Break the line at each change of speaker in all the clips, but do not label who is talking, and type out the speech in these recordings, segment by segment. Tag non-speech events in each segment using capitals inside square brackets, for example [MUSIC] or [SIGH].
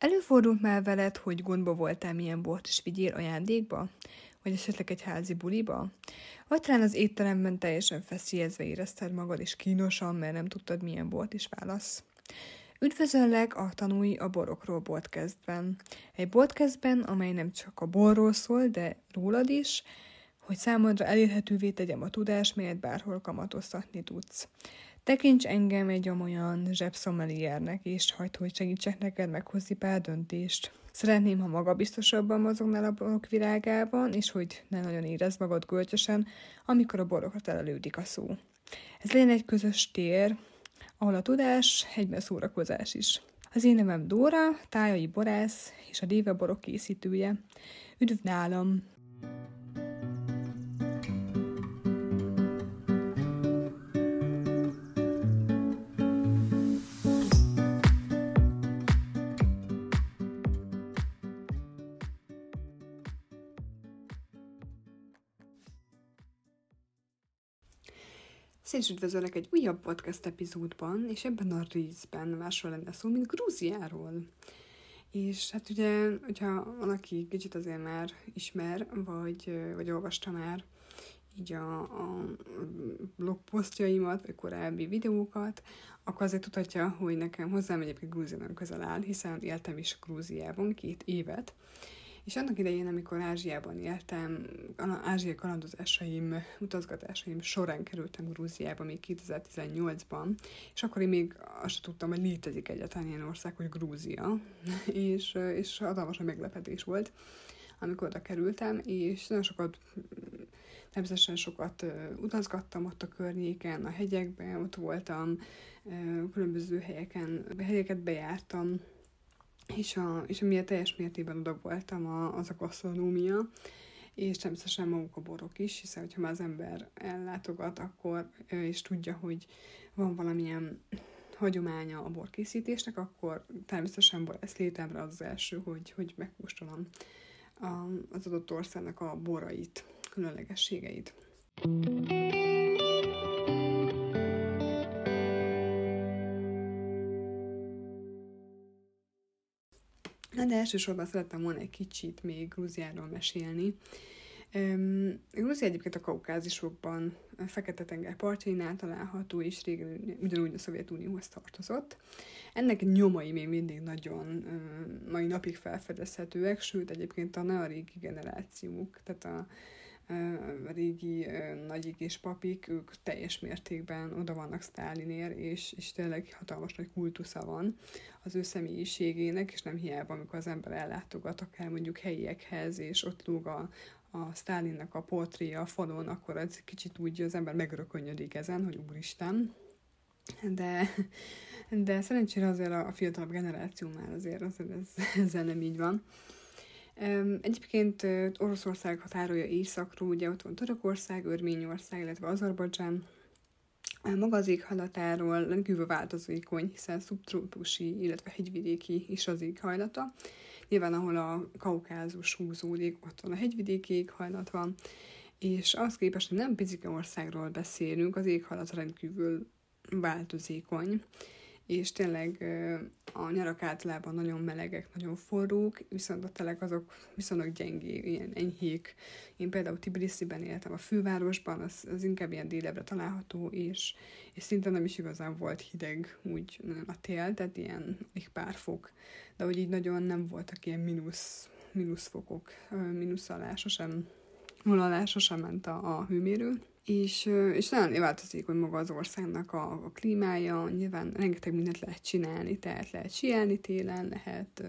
Előfordult már veled, hogy gondba voltál, milyen bort is vigyél ajándékba? Vagy esetleg egy házi buliba? Vagy talán az étteremben teljesen feszélyezve érezted magad, és kínosan, mert nem tudtad, milyen bort is válasz? Üdvözöllek a Tanulj a borokról podcastben. Egy podcastben, amely nem csak a borról szól, de rólad is, hogy számodra elérhetővé tegyem a tudást, melyet bárhol kamatoztatni tudsz. Tekints engem egy olyan zsebszomeliernek, és hagyd, hogy segítsek neked meghozni pár döntést. Szeretném, ha magabiztosabban mozognál a borok virágában, és hogy ne nagyon érezd magad gölcsösen, amikor a borokra telelődik a szó. Ez legyen egy közös tér, ahol a tudás egyben szórakozás is. Az én nevem Dóra, tájai borász és a Déve borok készítője. Üdv nálam! Szép üdvözöllek egy újabb podcast epizódban, és ebben a részben másról lenne szó, mint Grúziáról. És hát ugye, hogyha valaki kicsit azért már ismer, vagy, vagy olvasta már így a, a blogposztjaimat, vagy korábbi videókat, akkor azért tudhatja, hogy nekem hozzám egyébként Grúzia nagyon közel áll, hiszen éltem is Grúziában két évet, és annak idején, amikor Ázsiában éltem, ázsiai kalandozásaim, utazgatásaim során kerültem Grúziába még 2018-ban, és akkor én még azt tudtam, hogy létezik egyáltalán ilyen ország, hogy Grúzia, [LAUGHS] és, és hatalmas a meglepetés volt, amikor oda kerültem, és nagyon sokat természetesen sokat utazgattam ott a környéken, a hegyekben, ott voltam, különböző helyeken, helyeket bejártam, és, a, és amiért teljes mértékben oda voltam a, az a gasztronómia, és természetesen maguk a borok is, hiszen hogyha már az ember ellátogat, akkor és tudja, hogy van valamilyen hagyománya a borkészítésnek, akkor természetesen ez létemre az, az első, hogy, hogy megkóstolom az adott országnak a borait, különlegességeit. thank you de elsősorban szerettem volna egy kicsit még Grúziáról mesélni. Grúzia egyébként a kaukázisokban, a Fekete-tenger partjainál található, és régen ugyanúgy a Szovjetunióhoz tartozott. Ennek nyomai még mindig nagyon mai napig felfedezhetőek, sőt egyébként a a régi generációk, tehát a régi nagyik és papik, ők teljes mértékben oda vannak Sztálinért, és, és tényleg hatalmas nagy kultusza van az ő személyiségének, és nem hiába, amikor az ember ellátogat akár mondjuk helyiekhez, és ott lóg a, a Sztálinnak a portréja a falon, akkor ez kicsit úgy az ember megrökönyödik ezen, hogy úristen, de, de szerencsére azért a fiatalabb generáció már azért, azért ez, [LAUGHS] ezzel nem így van. Egyébként Oroszország határolja északról, ugye ott van Törökország, Örményország, illetve Azerbajdzsán. Maga az éghajlatáról rendkívül változékony, hiszen szubtrópusi, illetve hegyvidéki is az éghajlata. Nyilván, ahol a kaukázus húzódik, ott van a hegyvidéki éghajlat van, és az képest, hogy nem picike országról beszélünk, az éghajlat rendkívül változékony és tényleg a nyarak általában nagyon melegek, nagyon forrók, viszont a telek azok viszonylag gyengé, ilyen enyhék. Én például Tbilisi-ben éltem a fővárosban, az, az inkább ilyen délebre található, és, és szinte nem is igazán volt hideg úgy a tél, tehát ilyen még pár fok, de hogy így nagyon nem voltak ilyen mínusz, mínuszfokok, mínusz alá sosem, alá sosem ment a, a hőmérő és, és nagyon változik, hogy maga az országnak a, a klímája, nyilván rengeteg mindent lehet csinálni, tehát lehet sielni télen, lehet,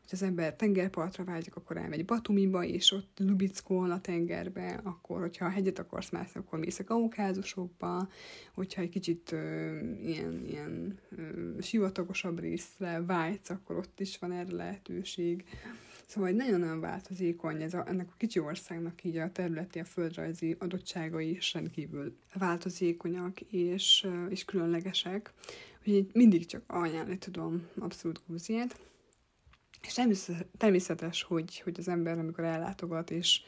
hogy az ember tengerpartra vágyik, akkor elmegy Batumiba, és ott lubickol a tengerbe, akkor, hogyha a hegyet akarsz mászni, akkor mész a kaukázusokba, hogyha egy kicsit ö, ilyen, ilyen ö, sivatagosabb részre vágysz, akkor ott is van erre lehetőség. Szóval nagyon-nagyon változékony ez a, ennek a kicsi országnak így a területi, a földrajzi adottságai is rendkívül változékonyak és, és különlegesek, hogy mindig csak ajánlani tudom abszolút Grúziát. És természetes, hogy, hogy az ember, amikor ellátogat, és,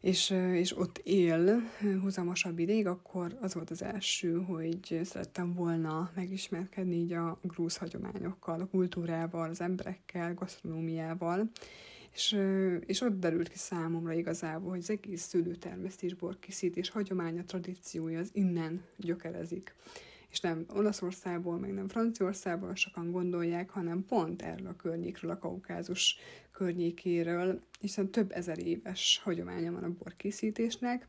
és, és ott él húzamosabb ideig, akkor az volt az első, hogy szerettem volna megismerkedni így a grúz hagyományokkal, a kultúrával, az emberekkel, gasztronómiával, és, és ott derült ki számomra igazából, hogy az egész szőlőtermesztés, borkészítés hagyománya, tradíciója az innen gyökerezik és nem Olaszországból, meg nem Franciaországból sokan gondolják, hanem pont erről a környékről, a kaukázus környékéről, hiszen több ezer éves hagyománya van a borkészítésnek,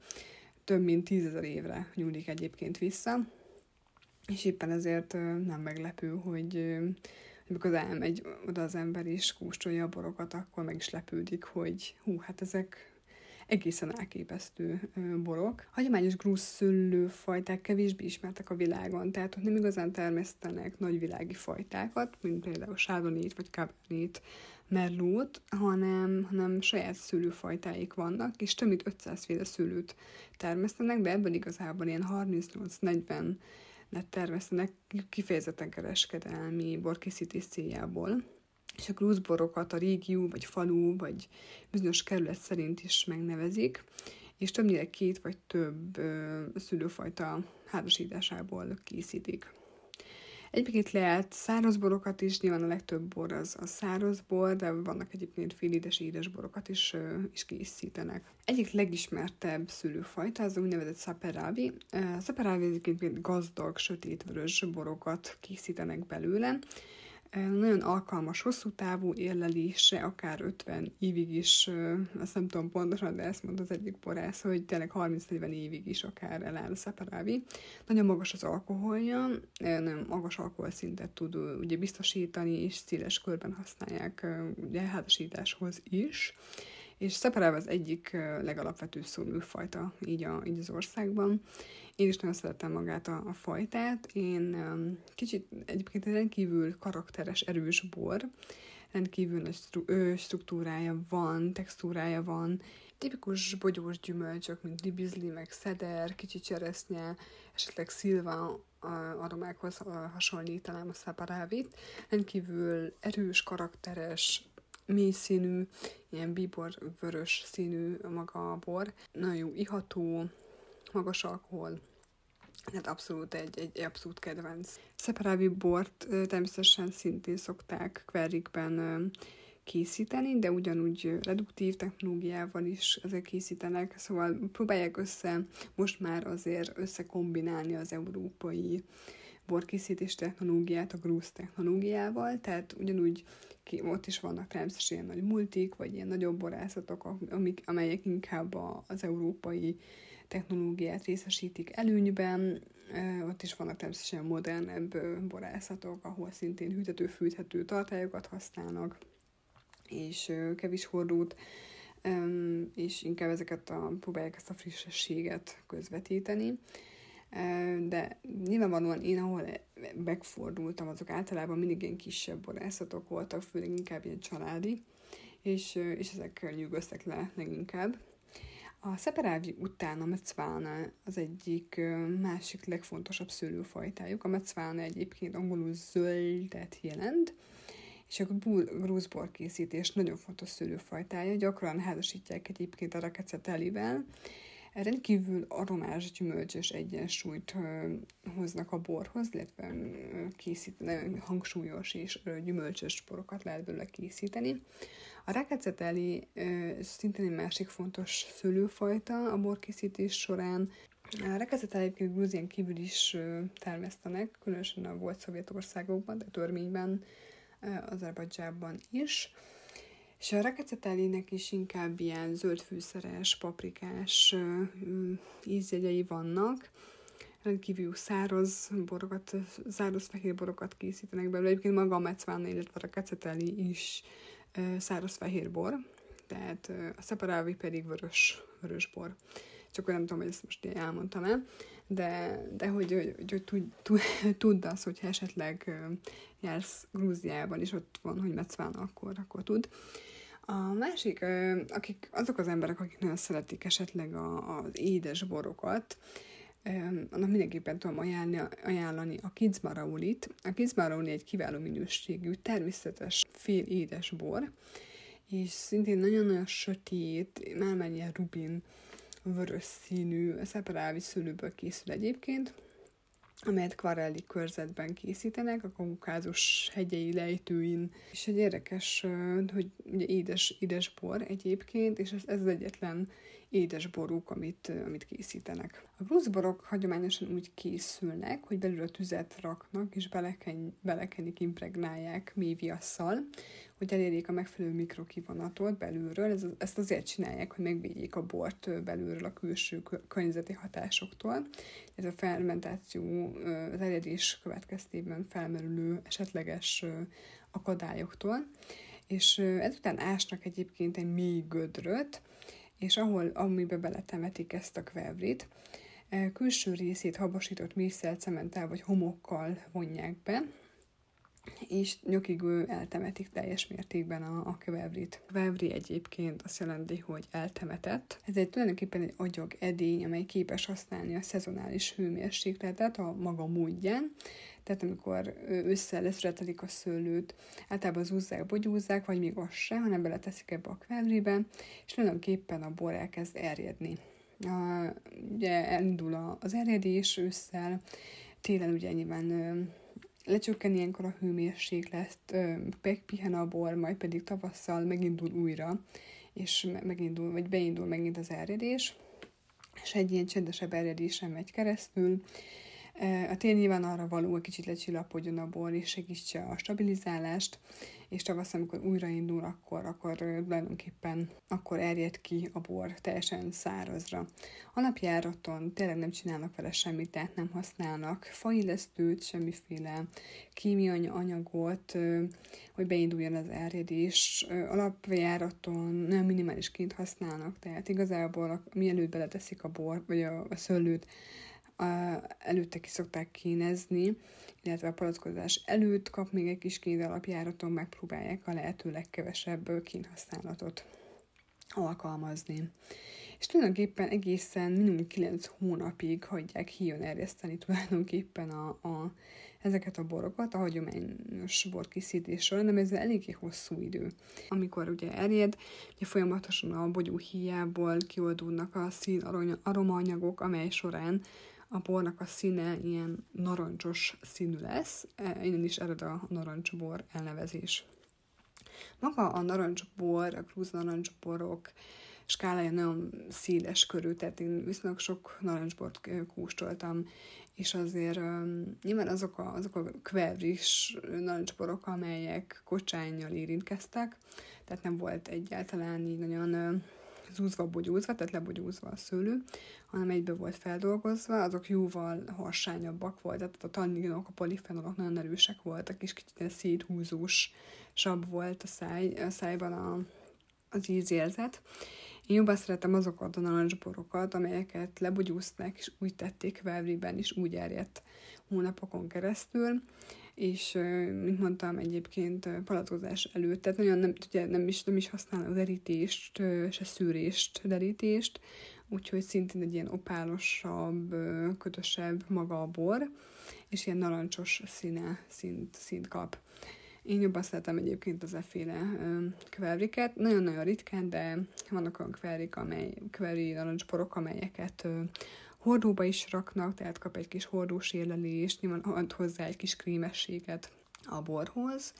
több mint tízezer évre nyúlik egyébként vissza, és éppen ezért nem meglepő, hogy amikor elmegy oda az ember és kóstolja a borokat, akkor meg is lepődik, hogy hú, hát ezek egészen elképesztő borok. Hagyományos grúz szőlőfajták kevésbé ismertek a világon, tehát ott nem igazán termesztenek nagyvilági fajtákat, mint például sáronét vagy cabernet merlót, hanem, hanem saját szőlőfajtáik vannak, és több mint 500 féle szőlőt termesztenek, de ebből igazából ilyen 38-40 termesztenek kifejezetten kereskedelmi borkészítés céljából és a grúzborokat a régió, vagy falu, vagy bizonyos kerület szerint is megnevezik, és többnyire két vagy több ö, szülőfajta házasításából készítik. Egyébként lehet száraz borokat is, nyilván a legtöbb bor az a száraz bor, de vannak egyébként félides édes borokat is, ö, is készítenek. Egyik legismertebb szülőfajta az úgynevezett szaperavi. Szaperavi egyébként gazdag, sötétvörös borokat készítenek belőle, nagyon alkalmas hosszú távú érlelésre, akár 50 évig is, azt nem tudom pontosan, de ezt mondta az egyik borász, hogy tényleg 30-40 évig is akár eláll a szeparávi. Nagyon magas az alkoholja, nagyon magas alkoholszintet tud ugye biztosítani, és széles körben használják ugye házasításhoz is és szeparáv az egyik legalapvetőbb szólműfajta így, a, így az országban. Én is nagyon szeretem magát a, a fajtát. Én um, kicsit egyébként rendkívül karakteres, erős bor, rendkívül nagy stru- ö, struktúrája van, textúrája van, tipikus bogyós gyümölcsök, mint libizli, meg szeder, kicsit cseresznye, esetleg szilva aromákhoz hasonlítanám a szaparávit. Rendkívül erős, karakteres, mély színű, ilyen bíbor vörös színű maga a bor. Nagyon jó iható, magas alkohol, tehát abszolút egy, egy, abszolút kedvenc. Szeparávi bort természetesen szintén szokták kverrikben készíteni, de ugyanúgy reduktív technológiával is ezek készítenek, szóval próbálják össze most már azért összekombinálni az európai borkészítés technológiát a grúz technológiával, tehát ugyanúgy ki, ott is vannak természetesen ilyen nagy multik, vagy ilyen nagyobb borászatok, amik, amelyek inkább az európai technológiát részesítik előnyben, ott is vannak természetesen modernebb borászatok, ahol szintén hűthető-fűthető tartályokat használnak, és kevés hordót, és inkább ezeket a, próbálják ezt a frissességet közvetíteni. De nyilvánvalóan én, ahol megfordultam, azok általában mindig ilyen kisebb borászatok voltak, főleg inkább ilyen családi, és, és ezek nyűgöztek le leginkább. A szeperávi után a mecvána az egyik másik legfontosabb szőlőfajtájuk. A mecvána egyébként angolul zöldet jelent, és a grúzbor készítés nagyon fontos szőlőfajtája. Gyakran házasítják egyébként a rakecetelivel, rendkívül aromás, gyümölcsös egyensúlyt hoznak a borhoz, illetve készít, nagyon hangsúlyos és gyümölcsös borokat lehet belőle készíteni. A rákeceteli szintén egy másik fontos szőlőfajta a borkészítés során. A rákeceteli egyébként Grúzián kívül is termesztenek, különösen a volt szovjet országokban, de Törményben, Azerbajdzsában is. És a rakecetelinek is inkább ilyen zöldfűszeres, paprikás ízjegyei vannak. Rendkívül száraz borokat, száraz fehér borokat készítenek belőle. Egyébként maga a mecvána, illetve a rakeceteli is száraz fehér bor, tehát a szeparávi pedig vörös, vörös bor. Csak nem tudom, hogy ezt most én elmondtam el, de, de hogy, hogy, hogy tud, tud, [LAUGHS] tudd azt, hogyha esetleg jársz Grúziában, és ott van, hogy Mecván, akkor, akkor tud. A másik, akik, azok az emberek, akik nagyon szeretik esetleg a, az édes borokat, annak mindenképpen tudom ajánlani, ajánlani a Kizmaraulit. A Kizmarauli egy kiváló minőségű, természetes, fél édes bor, és szintén nagyon-nagyon sötét, már ilyen rubin vörös színű szeparávi szőlőből készül egyébként, amelyet kvarelli körzetben készítenek, a kaukázus hegyei lejtőin. És egy érdekes, hogy ugye édes, édes bor egyébként, és ez, ez az egyetlen édes borúk, amit, amit készítenek. A grúzborok hagyományosan úgy készülnek, hogy belül a tüzet raknak, és beleken, belekenik, impregnálják mély viasszal, hogy elérjék a megfelelő mikrokivonatot belülről. Ez, ezt azért csinálják, hogy megvédjék a bort belülről a külső környezeti hatásoktól. Ez a fermentáció az eredés következtében felmerülő esetleges akadályoktól. És ezután ásnak egyébként egy mély gödröt, és ahol, amiben beletemetik ezt a kvevrit, külső részét habosított mészsel, cementtel vagy homokkal vonják be, és nyokig eltemetik teljes mértékben a, a kvevrit. Kvevri egyébként azt jelenti, hogy eltemetett. Ez egy tulajdonképpen egy agyag edény, amely képes használni a szezonális hőmérsékletet a maga módján. Tehát amikor össze leszületelik a szőlőt, általában zúzzák, bogyúzzák, vagy még az se, hanem beleteszik ebbe a kvevribe, és tulajdonképpen a bor elkezd erjedni. A, ugye elindul az erjedés ősszel, télen ugye nyilván lecsökken ilyenkor a hőmérséklet, megpihen a bor, majd pedig tavasszal megindul újra, és megindul, vagy beindul megint az eredés, és egy ilyen csendesebb eredésen megy keresztül, a tél nyilván arra való, hogy kicsit lecsillapodjon a bor, és segítse a stabilizálást, és tavasz, amikor újraindul, akkor, akkor tulajdonképpen akkor erjed ki a bor teljesen szárazra. A napjáraton tényleg nem csinálnak vele semmit, tehát nem használnak faillesztőt, semmiféle kémiai anyagot, hogy beinduljon az erjedés. Alapjáraton nem minimálisként használnak, tehát igazából mielőtt beleteszik a bor, vagy a, a szőlőt, előtte ki szokták kínezni, illetve a palackozás előtt kap még egy kis kéd alapjáraton, megpróbálják a lehető legkevesebb kínhasználatot alkalmazni. És tulajdonképpen egészen minimum 9 hónapig hagyják híjon erjeszteni tulajdonképpen a, a, ezeket a borokat a hagyományos borkészítésről, nem ez eléggé hosszú idő. Amikor ugye erjed, ugye folyamatosan a bogyó híjából kioldódnak a szín aromaanyagok, amely során a bornak a színe ilyen narancsos színű lesz, e, innen is ered a narancsbor elnevezés. Maga a narancsbor, a grúz narancsborok skálája nagyon széles körű, tehát én viszonylag sok narancsbort kóstoltam, és azért um, nyilván azok a, azok a kvevris narancsborok, amelyek kocsányjal érintkeztek, tehát nem volt egyáltalán így nagyon zúzva, bogyózva, tehát lebogyózva a szőlő, hanem egybe volt feldolgozva, azok jóval harsányabbak voltak, tehát a tanninok, a polifenolok nagyon erősek voltak, és kicsit széthúzós sabb volt a, száj, a szájban a, az ízérzet. Én jobban szeretem azokat a narancsborokat, amelyeket lebogyúzták, és úgy tették velvében, és úgy erjedt hónapokon keresztül, és mint mondtam, egyébként palackozás előtt, tehát nagyon nem, ugye nem is, nem is használ a derítést, se szűrést, derítést, úgyhogy szintén egy ilyen opálosabb, kötösebb maga a bor, és ilyen narancsos színe, szint, szint kap. Én jobban szeretem egyébként az efféle kvelriket. Nagyon-nagyon ritkán, de vannak olyan kvelrik, amely, kveri narancsporok, amelyeket hordóba is raknak, tehát kap egy kis hordós érlelést, nyilván ad hozzá egy kis krémességet a borhoz.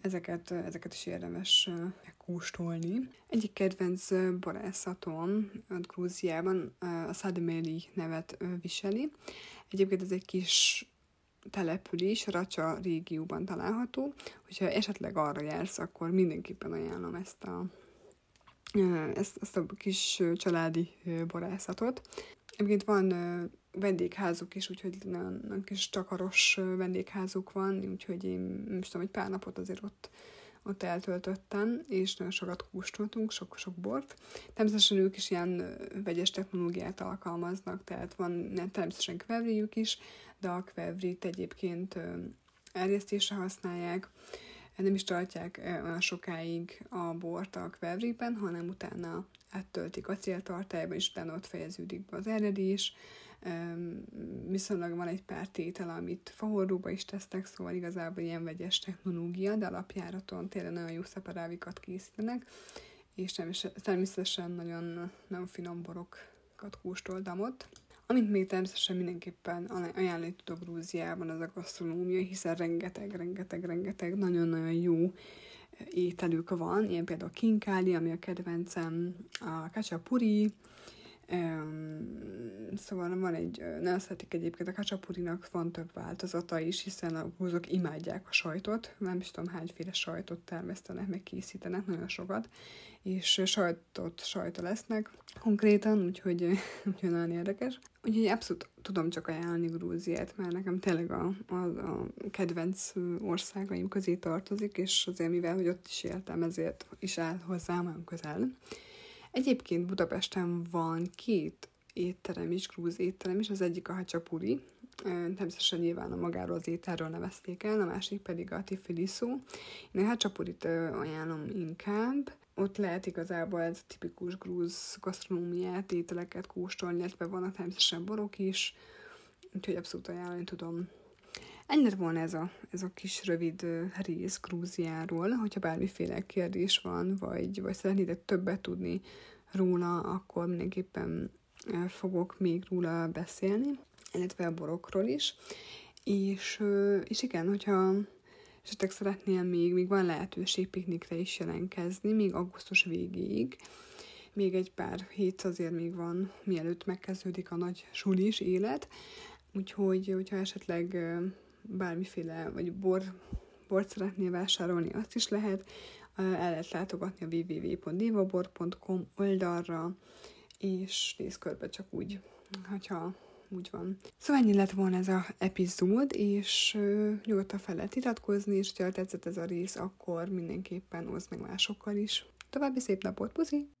Ezeket, ezeket is érdemes kóstolni. Egyik kedvenc borászatom a Grúziában a Sademeli nevet viseli. Egyébként ez egy kis település, Racsa régióban található. Hogyha esetleg arra jársz, akkor mindenképpen ajánlom ezt a, ezt, ezt a kis családi borászatot. Egyébként van vendégházuk is, úgyhogy nagyon kis csakaros vendégházuk van, úgyhogy én nem tudom, egy pár napot azért ott, ott eltöltöttem, és nagyon sokat kóstoltunk, sok-sok bort. Természetesen ők is ilyen vegyes technológiát alkalmaznak, tehát van természetesen kvevriük is, de a kvevrit egyébként erjesztésre használják, nem is tartják olyan sokáig a bort a kvevriben, hanem utána áttöltik a céltartályba, és utána ott fejeződik be az eredés, viszonylag van egy pár tétel, amit fahordóba is tesznek, szóval igazából ilyen vegyes technológia, de alapjáraton tényleg nagyon jó szeparávikat készítenek, és természetesen nagyon, nagyon finom borokat kóstoltam ott. Amit még természetesen mindenképpen ajánlani tudok Grúziában, az a gasztronómia, hiszen rengeteg, rengeteg, rengeteg nagyon-nagyon jó ételük van, ilyen például kinkáli, ami a kedvencem, a kacsapuri, Szóval van egy, nagyon szeretik egyébként a kacsapurinak van több változata is, hiszen a grúzok imádják a sajtot, nem is tudom hányféle sajtot termesztenek, meg készítenek, nagyon sokat, és sajtot sajta lesznek konkrétan, úgyhogy, [LAUGHS] úgyhogy nagyon érdekes. Úgyhogy abszolút tudom csak ajánlani Grúziát, mert nekem tényleg a, a, a kedvenc országaim közé tartozik, és azért mivel, hogy ott is éltem, ezért is áll hozzám olyan közel. Egyébként Budapesten van két étterem is, grúz étterem is, az egyik a Hacsapuri, természetesen nyilván a magáról az ételről nevezték el, a másik pedig a Tifiliszó. Én a Hacsapurit ajánlom inkább, ott lehet igazából ez a tipikus grúz gasztronómiát, ételeket kóstolni, illetve vannak természetesen borok is, úgyhogy abszolút ajánlani tudom. Ennyire volna ez a, ez a kis rövid rész Grúziáról. Hogyha bármiféle kérdés van, vagy, vagy szeretnétek többet tudni róla, akkor mindenképpen fogok még róla beszélni, illetve a borokról is. És, és igen, hogyha esetleg szeretnél még, még van lehetőség piknikre is jelentkezni, még augusztus végéig, még egy pár hét azért még van, mielőtt megkezdődik a nagy sulis élet, úgyhogy, hogyha esetleg bármiféle, vagy bor, bort szeretnél vásárolni, azt is lehet. El lehet látogatni a www.divabor.com oldalra, és néz körbe csak úgy, hogyha úgy van. Szóval ennyi lett volna ez a epizód, és uh, nyugodtan fel lehet iratkozni, és ha tetszett ez a rész, akkor mindenképpen oszd meg másokkal is. További szép napot, puzi!